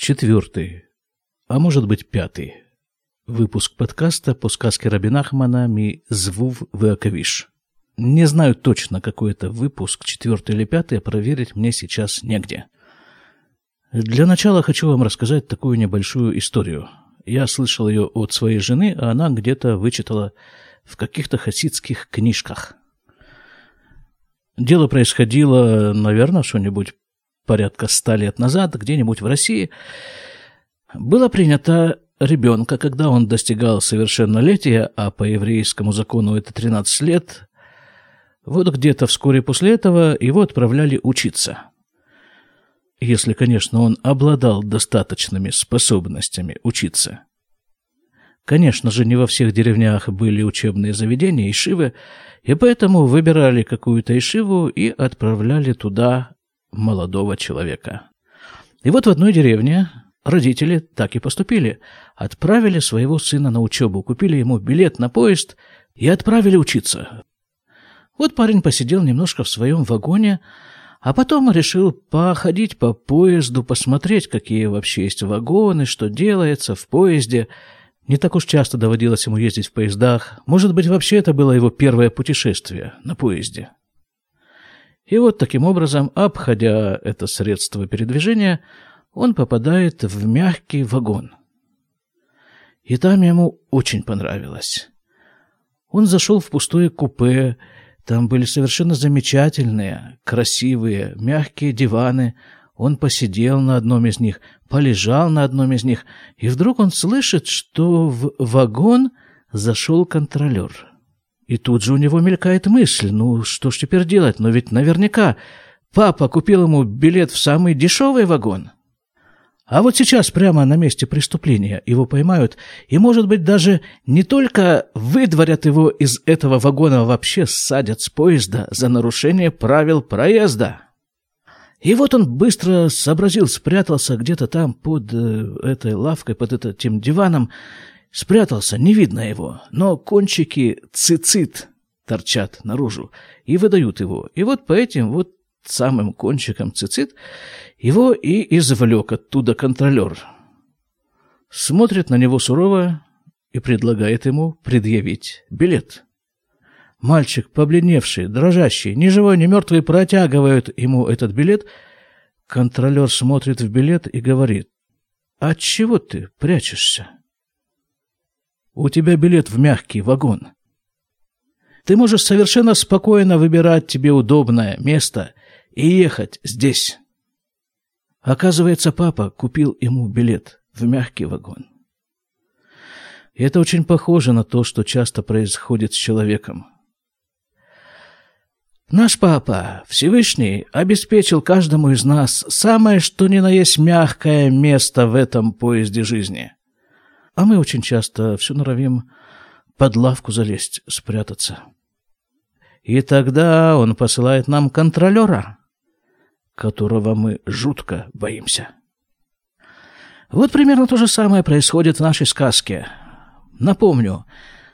Четвертый, а может быть пятый выпуск подкаста по сказке Рабинахмана «Ми звув Веаковиш». Не знаю точно, какой это выпуск, четвертый или пятый, а проверить мне сейчас негде. Для начала хочу вам рассказать такую небольшую историю. Я слышал ее от своей жены, а она где-то вычитала в каких-то хасидских книжках. Дело происходило, наверное, что-нибудь порядка ста лет назад, где-нибудь в России. Было принято ребенка, когда он достигал совершеннолетия, а по еврейскому закону это 13 лет, вот где-то вскоре после этого его отправляли учиться. Если, конечно, он обладал достаточными способностями учиться. Конечно же, не во всех деревнях были учебные заведения, ишивы, и поэтому выбирали какую-то ишиву и отправляли туда молодого человека. И вот в одной деревне родители так и поступили. Отправили своего сына на учебу, купили ему билет на поезд и отправили учиться. Вот парень посидел немножко в своем вагоне, а потом решил походить по поезду, посмотреть, какие вообще есть вагоны, что делается в поезде. Не так уж часто доводилось ему ездить в поездах. Может быть, вообще это было его первое путешествие на поезде. И вот таким образом, обходя это средство передвижения, он попадает в мягкий вагон. И там ему очень понравилось. Он зашел в пустое купе, там были совершенно замечательные, красивые, мягкие диваны. Он посидел на одном из них, полежал на одном из них, и вдруг он слышит, что в вагон зашел контролер. И тут же у него мелькает мысль, ну что ж теперь делать, но ведь наверняка папа купил ему билет в самый дешевый вагон. А вот сейчас прямо на месте преступления его поймают и, может быть, даже не только выдворят его из этого вагона, а вообще садят с поезда за нарушение правил проезда. И вот он быстро сообразил, спрятался где-то там под э, этой лавкой, под этим диваном, Спрятался, не видно его, но кончики цицит торчат наружу и выдают его. И вот по этим вот самым кончикам цицит его и извлек оттуда контролер. Смотрит на него сурово и предлагает ему предъявить билет. Мальчик, побледневший, дрожащий, ни живой, ни мертвый, протягивают ему этот билет. Контролер смотрит в билет и говорит, «От чего ты прячешься?» У тебя билет в мягкий вагон. Ты можешь совершенно спокойно выбирать тебе удобное место и ехать здесь. Оказывается, папа купил ему билет в мягкий вагон. И это очень похоже на то, что часто происходит с человеком. Наш папа, Всевышний, обеспечил каждому из нас самое что ни на есть мягкое место в этом поезде жизни – а мы очень часто все норовим под лавку залезть, спрятаться. И тогда он посылает нам контролера, которого мы жутко боимся. Вот примерно то же самое происходит в нашей сказке. Напомню,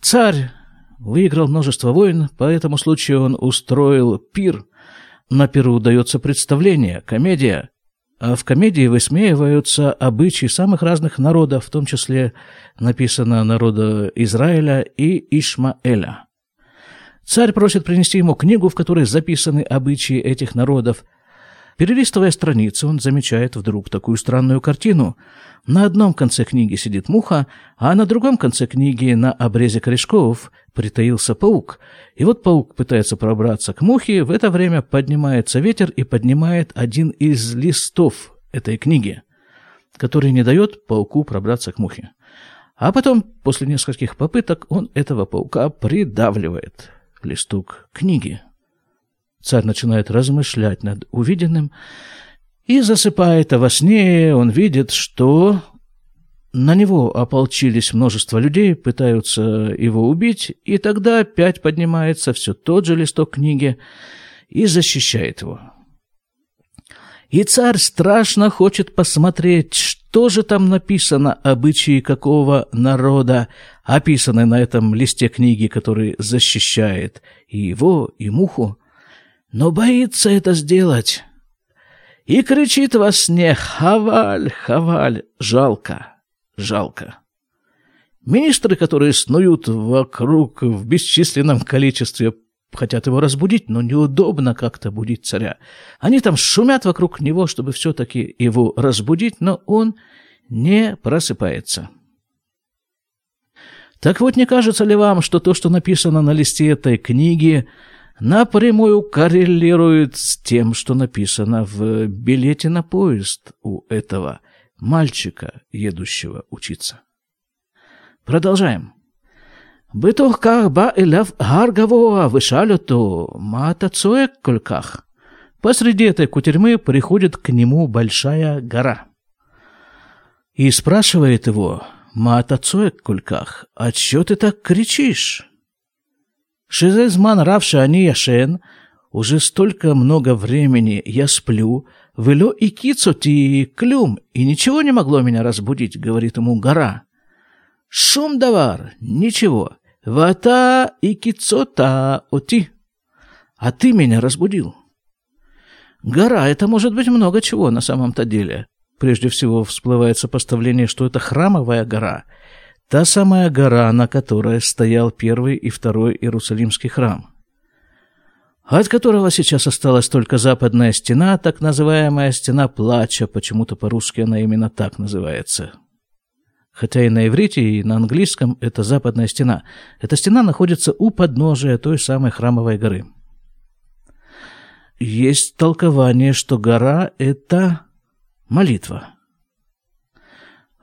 царь выиграл множество войн, по этому случаю он устроил пир. На пиру удается представление, комедия, в комедии высмеиваются обычаи самых разных народов, в том числе написано народа Израиля и Ишмаэля. Царь просит принести ему книгу, в которой записаны обычаи этих народов – Перелистывая страницы, он замечает вдруг такую странную картину. На одном конце книги сидит муха, а на другом конце книги на обрезе корешков притаился паук. И вот паук пытается пробраться к мухе, в это время поднимается ветер и поднимает один из листов этой книги, который не дает пауку пробраться к мухе. А потом, после нескольких попыток, он этого паука придавливает листок книги. Царь начинает размышлять над увиденным и засыпает, а во сне он видит, что на него ополчились множество людей, пытаются его убить, и тогда опять поднимается все тот же листок книги и защищает его. И царь страшно хочет посмотреть, что же там написано, обычаи какого народа, описаны на этом листе книги, который защищает и его, и муху но боится это сделать. и кричит во сне «Хаваль, хаваль!» Жалко, жалко. Министры, которые снуют вокруг в бесчисленном количестве, хотят его разбудить, но неудобно как-то будить царя. Они там шумят вокруг него, чтобы все-таки его разбудить, но он не просыпается. Так вот, не кажется ли вам, что то, что написано на листе этой книги, напрямую коррелирует с тем, что написано в билете на поезд у этого мальчика, едущего учиться. Продолжаем. Бытох как ба эляв гаргавоа вышалюту матацуэк кольках. Посреди этой кутерьмы приходит к нему большая гора. И спрашивает его, матацуэк кольках, а чё ты так кричишь? Шизезман равши они яшен, уже столько много времени я сплю, вело и кицоти клюм, и ничего не могло меня разбудить, говорит ему гора. Шум давар, ничего, вата и кицота оти, а ты меня разбудил. Гора — это может быть много чего на самом-то деле. Прежде всего всплывает сопоставление, что это храмовая гора, та самая гора, на которой стоял первый и второй Иерусалимский храм, от которого сейчас осталась только западная стена, так называемая стена плача, почему-то по-русски она именно так называется. Хотя и на иврите, и на английском это западная стена. Эта стена находится у подножия той самой храмовой горы. Есть толкование, что гора – это молитва.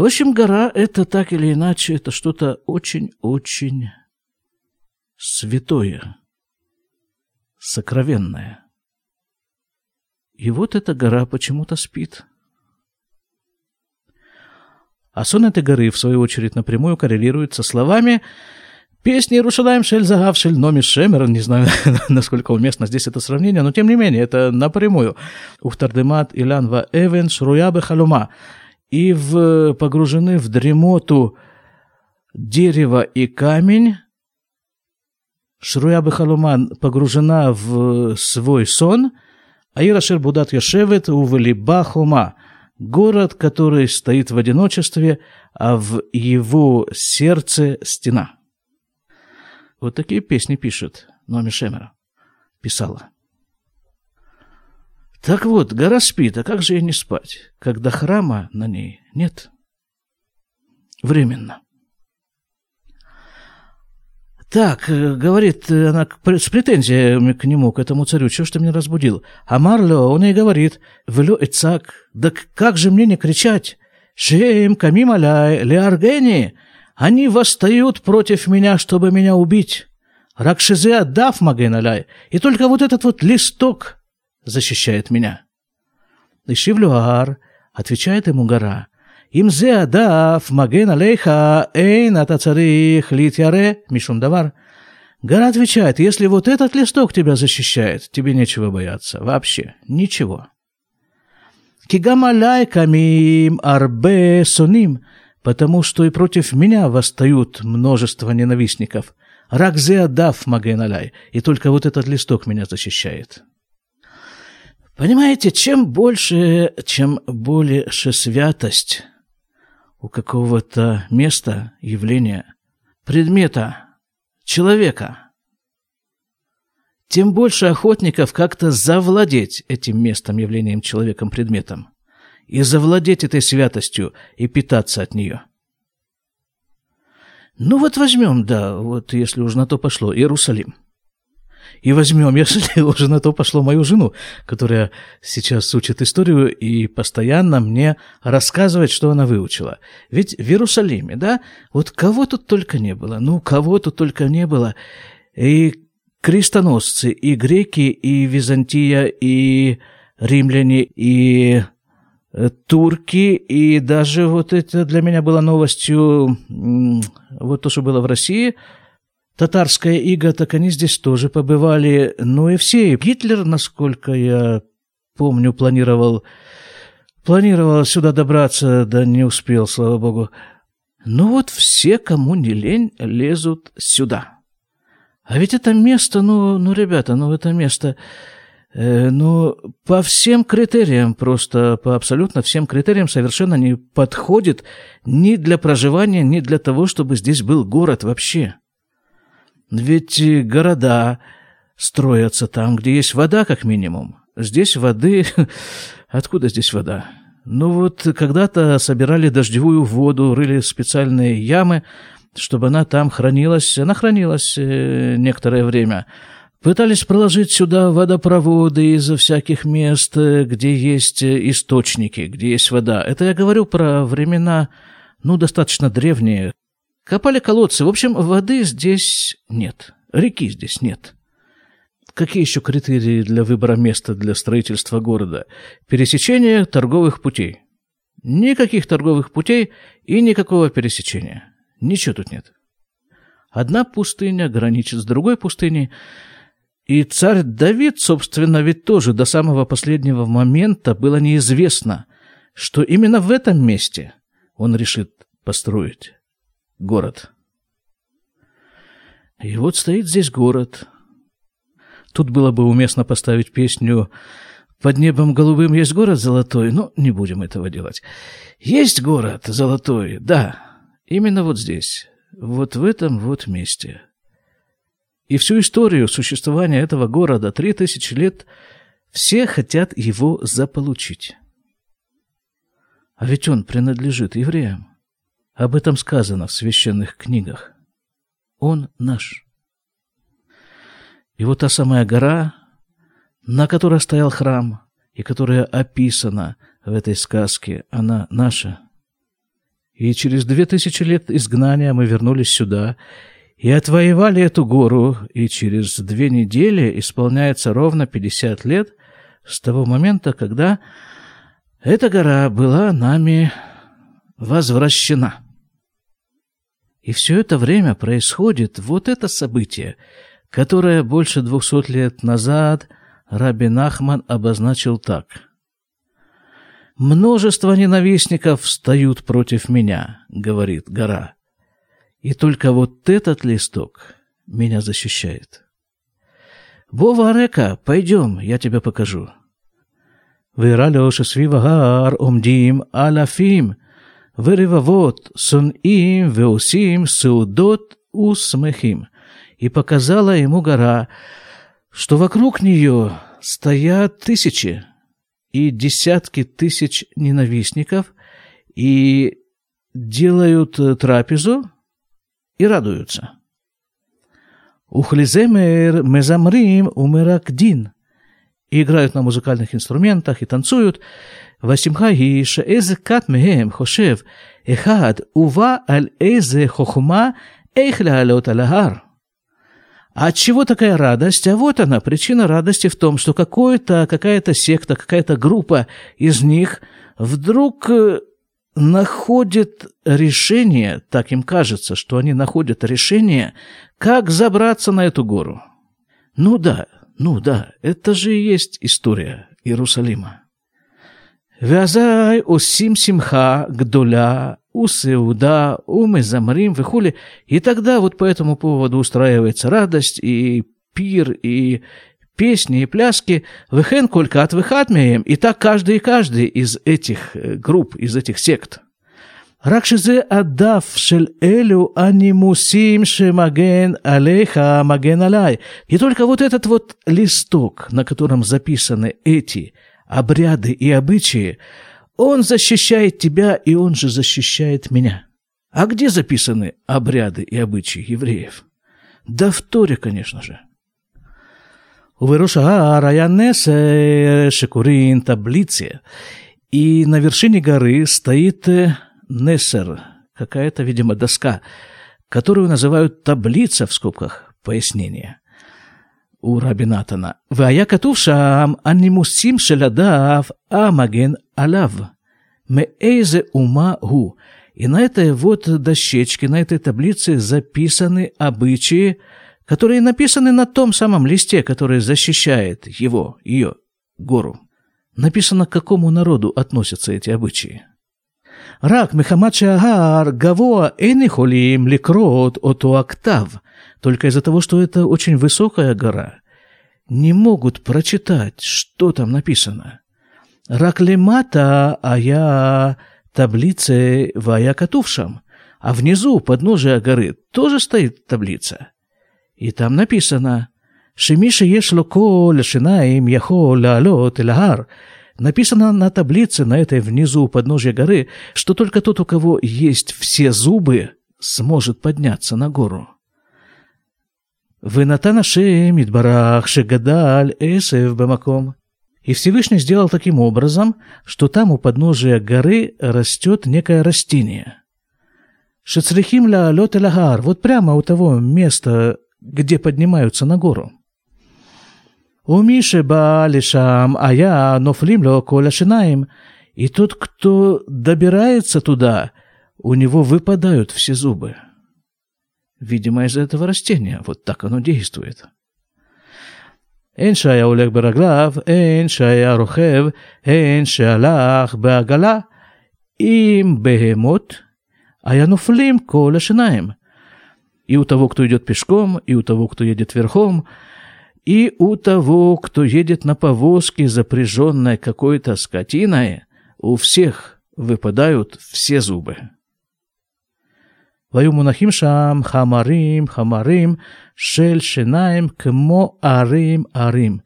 В общем, гора – это так или иначе, это что-то очень-очень святое, сокровенное. И вот эта гора почему-то спит. А сон этой горы, в свою очередь, напрямую коррелирует со словами Песни Иерушалаем Шель Загав Шель Номи Шемер, не знаю, насколько уместно здесь это сравнение, но тем не менее, это напрямую. Ухтардемат Илян Ва Эвен Шруябе Халума. И в, погружены в дремоту дерево и камень, Шруя Халуман погружена в свой сон, а Ирашер Будат Яшевет увелиба Хума, город, который стоит в одиночестве, а в его сердце стена. Вот такие песни пишет Номи Шемера. Писала. Так вот, гора спит, а как же ей не спать, когда храма на ней нет? Временно. Так, э, говорит она с претензиями к нему, к этому царю, что ж ты меня разбудил? А Марло, он ей говорит, велю Ицак, да как же мне не кричать? Шеем камим аляй, леаргени, они восстают против меня, чтобы меня убить. Ракшизе отдав Магеналяй, и только вот этот вот листок защищает меня. И Шивлюар отвечает ему гора. Им зе адав маген алейха эйн атацарих литяре мишум давар. Гора отвечает, если вот этот листок тебя защищает, тебе нечего бояться. Вообще ничего. Кигамалай камим арбе соним потому что и против меня восстают множество ненавистников. Ракзе дав Магеналяй, и только вот этот листок меня защищает. Понимаете, чем больше, чем больше святость у какого-то места, явления, предмета, человека, тем больше охотников как-то завладеть этим местом, явлением, человеком, предметом и завладеть этой святостью и питаться от нее. Ну вот возьмем, да, вот если уж на то пошло, Иерусалим. И возьмем, если уже на то пошло мою жену, которая сейчас учит историю и постоянно мне рассказывает, что она выучила. Ведь в Иерусалиме, да, вот кого тут только не было, ну, кого тут только не было. И крестоносцы, и греки, и Византия, и римляне, и Э, турки, и даже вот это для меня было новостью, вот то, что было в России, татарская ига, так они здесь тоже побывали, ну и все. Гитлер, насколько я помню, планировал, планировал сюда добраться, да не успел, слава богу. Ну вот все, кому не лень, лезут сюда. А ведь это место, ну, ну, ребята, ну это место Э, но по всем критериям, просто по абсолютно всем критериям совершенно не подходит ни для проживания, ни для того, чтобы здесь был город вообще. Ведь города строятся там, где есть вода, как минимум. Здесь воды... Откуда здесь вода? Ну вот, когда-то собирали дождевую воду, рыли специальные ямы, чтобы она там хранилась. Она хранилась э, некоторое время. Пытались проложить сюда водопроводы из всяких мест, э, где есть э, источники, где есть вода. Это я говорю про времена, ну, достаточно древние. Копали колодцы. В общем, воды здесь нет. Реки здесь нет. Какие еще критерии для выбора места для строительства города? Пересечение торговых путей. Никаких торговых путей и никакого пересечения. Ничего тут нет. Одна пустыня граничит с другой пустыней. И царь Давид, собственно, ведь тоже до самого последнего момента было неизвестно, что именно в этом месте он решит построить город. И вот стоит здесь город. Тут было бы уместно поставить песню «Под небом голубым есть город золотой», но не будем этого делать. Есть город золотой, да, именно вот здесь, вот в этом вот месте – и всю историю существования этого города, три тысячи лет, все хотят его заполучить. А ведь он принадлежит евреям. Об этом сказано в священных книгах. Он наш. И вот та самая гора, на которой стоял храм, и которая описана в этой сказке, она наша. И через две тысячи лет изгнания мы вернулись сюда, и отвоевали эту гору, и через две недели исполняется ровно 50 лет с того момента, когда эта гора была нами возвращена. И все это время происходит вот это событие, которое больше двухсот лет назад Раби Нахман обозначил так. «Множество ненавистников встают против меня», — говорит гора. «И только вот этот листок меня защищает». «Бова Арека, пойдем, я тебя покажу». «Вера Леша Свивагар Омдим Алафим», — ורבבות שונאים ועושים סעודות ושמחים. И показала ему гора, что вокруг нее стоят тысячи и десятки тысяч ненавистников и делают трапезу и радуются. Ухлиземер мезамрим умеракдин. И играют на музыкальных инструментах и танцуют. והשמחה היא שאיזה כת מהם חושב, אחד, ובא על איזה חוכמה איך לעלות על ההר. А от чего такая радость? А вот она, причина радости в том, что какое-то, какая-то секта, какая-то группа из них вдруг находят решение, так им кажется, что они находят решение, как забраться на эту гору. Ну да, ну да, это же и есть история Иерусалима. Вязай осим симха гдоля, у Сеуда, у Мезамрим, вихули. И тогда вот по этому поводу устраивается радость и пир, и песни и пляски, вехен колька от выхатмеем, и так каждый и каждый из этих э, групп, из этих сект. רק שזה הדף של אלו הנימוסים שמגן עליך, מגן עליי. И только вот этот вот листок, на котором записаны эти обряды и обычаи, он защищает тебя, и он же защищает меня. А где записаны обряды и обычаи евреев? Да в Торе, конечно же. У Аар, Шекурин, таблицы. И на вершине горы стоит э, Несер, какая-то, видимо, доска, которую называют таблица в скобках пояснения. у Раби Натана. והיה כתוב שם הנימוסים של הדף המגן עליו. מאיזה אומה הוא? И на этой вот дощечке, на этой таблице записаны обычаи, которые написаны на том самом листе, который защищает его, ее, гору. Написано, к какому народу относятся эти обычаи. רק מחמת שההר גבוה אין יכולים לקרות אותו הכתב. только из-за того, что это очень высокая гора, не могут прочитать, что там написано. Раклемата, а я таблице вая катувшам. А внизу, у подножия горы, тоже стоит таблица. И там написано «Шемиша ешлоко лешинаим яхо лаалот лагар». Написано на таблице, на этой внизу у подножия горы, что только тот, у кого есть все зубы, сможет подняться на гору. «Вынатан Ашем Идбарах Шегадаль Эсев Бамаком». И Всевышний сделал таким образом, что там у подножия горы растет некое растение. Шецрихим ля лёт лагар, вот прямо у того места, где поднимаются на гору. У Миши Баалишам, а я нофлим ло коля шинаем. И тот, кто добирается туда, у него выпадают все зубы. Видимо, из этого растения. Вот так оно действует. אין שהיה הולך ברגליו, אין שהיה רוכב, אין שהלך בעגלה. עם בהמות היה נופלים כל השיניים. И у того, кто идет пешком, и у того, кто едет верхом, и у того, кто едет на повозке, запряженной какой-то скотиной, у всех выпадают все зубы. והיו מונחים שם חמרים, חמרים של שיניים כמו ערים ערים.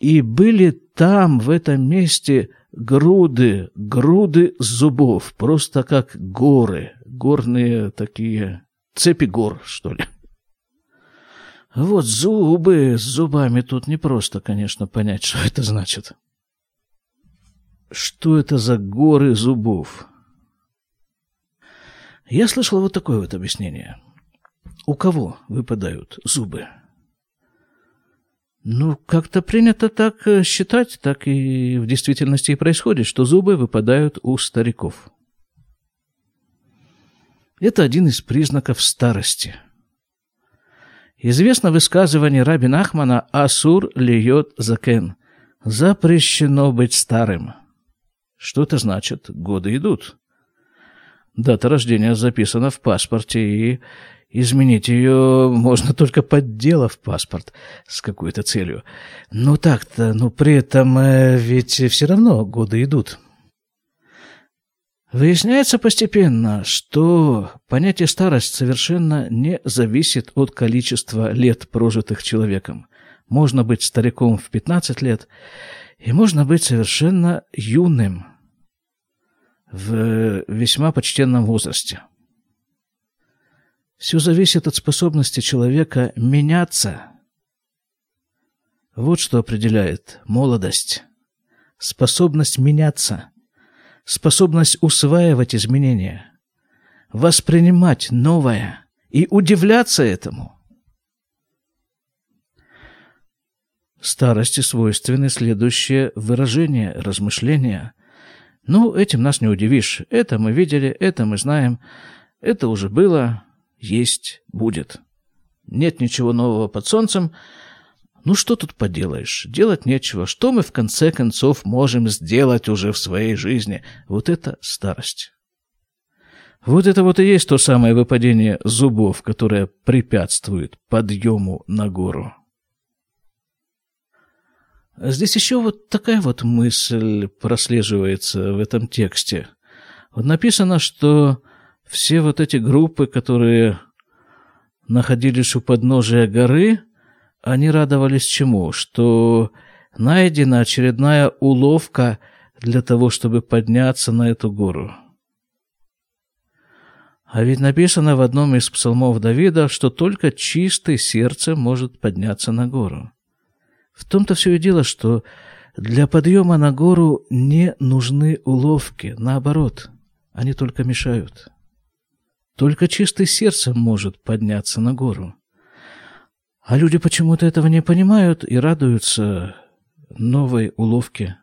И были там, в этом месте, груды, груды зубов, просто как горы, горные такие, цепи гор, что ли. Вот зубы, с зубами тут не просто, конечно, понять, что это значит. Что это за горы зубов? Я слышал вот такое вот объяснение. У кого выпадают зубы? Ну, как-то принято так э, считать, так и в действительности и происходит, что зубы выпадают у стариков. Это один из признаков старости. Известно высказывание Раби Нахмана «Асур льет закен» – «Запрещено быть старым». Что это значит? Годы идут. Дата рождения записана в паспорте, и изменить ее можно только подделав паспорт с какой-то целью. Ну так-то, но при этом э, ведь все равно годы идут. Выясняется постепенно, что понятие старость совершенно не зависит от количества лет, прожитых человеком. Можно быть стариком в 15 лет, и можно быть совершенно юным – в весьма почтенном возрасте. Все зависит от способности человека меняться. Вот что определяет молодость. Способность меняться. Способность усваивать изменения. Воспринимать новое и удивляться этому. Старости свойственны следующее выражение, размышления – ну, этим нас не удивишь. Это мы видели, это мы знаем. Это уже было, есть, будет. Нет ничего нового под солнцем. Ну, что тут поделаешь? Делать нечего. Что мы, в конце концов, можем сделать уже в своей жизни? Вот это старость. Вот это вот и есть то самое выпадение зубов, которое препятствует подъему на гору. Здесь еще вот такая вот мысль прослеживается в этом тексте. Вот написано, что все вот эти группы, которые находились у подножия горы, они радовались чему? Что найдена очередная уловка для того, чтобы подняться на эту гору. А ведь написано в одном из псалмов Давида, что только чистый сердце может подняться на гору. В том-то все и дело, что для подъема на гору не нужны уловки, наоборот, они только мешают. Только чистый сердцем может подняться на гору. А люди почему-то этого не понимают и радуются новой уловке,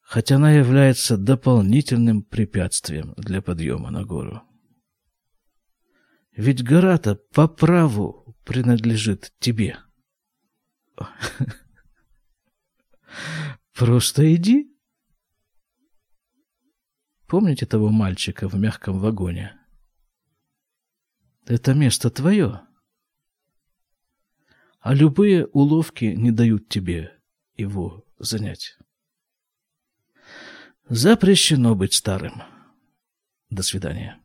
хотя она является дополнительным препятствием для подъема на гору. Ведь гора-то по праву принадлежит тебе. Просто иди. Помните того мальчика в мягком вагоне? Это место твое. а любые уловки не дают тебе его занять. Запрещено быть старым. До свидания.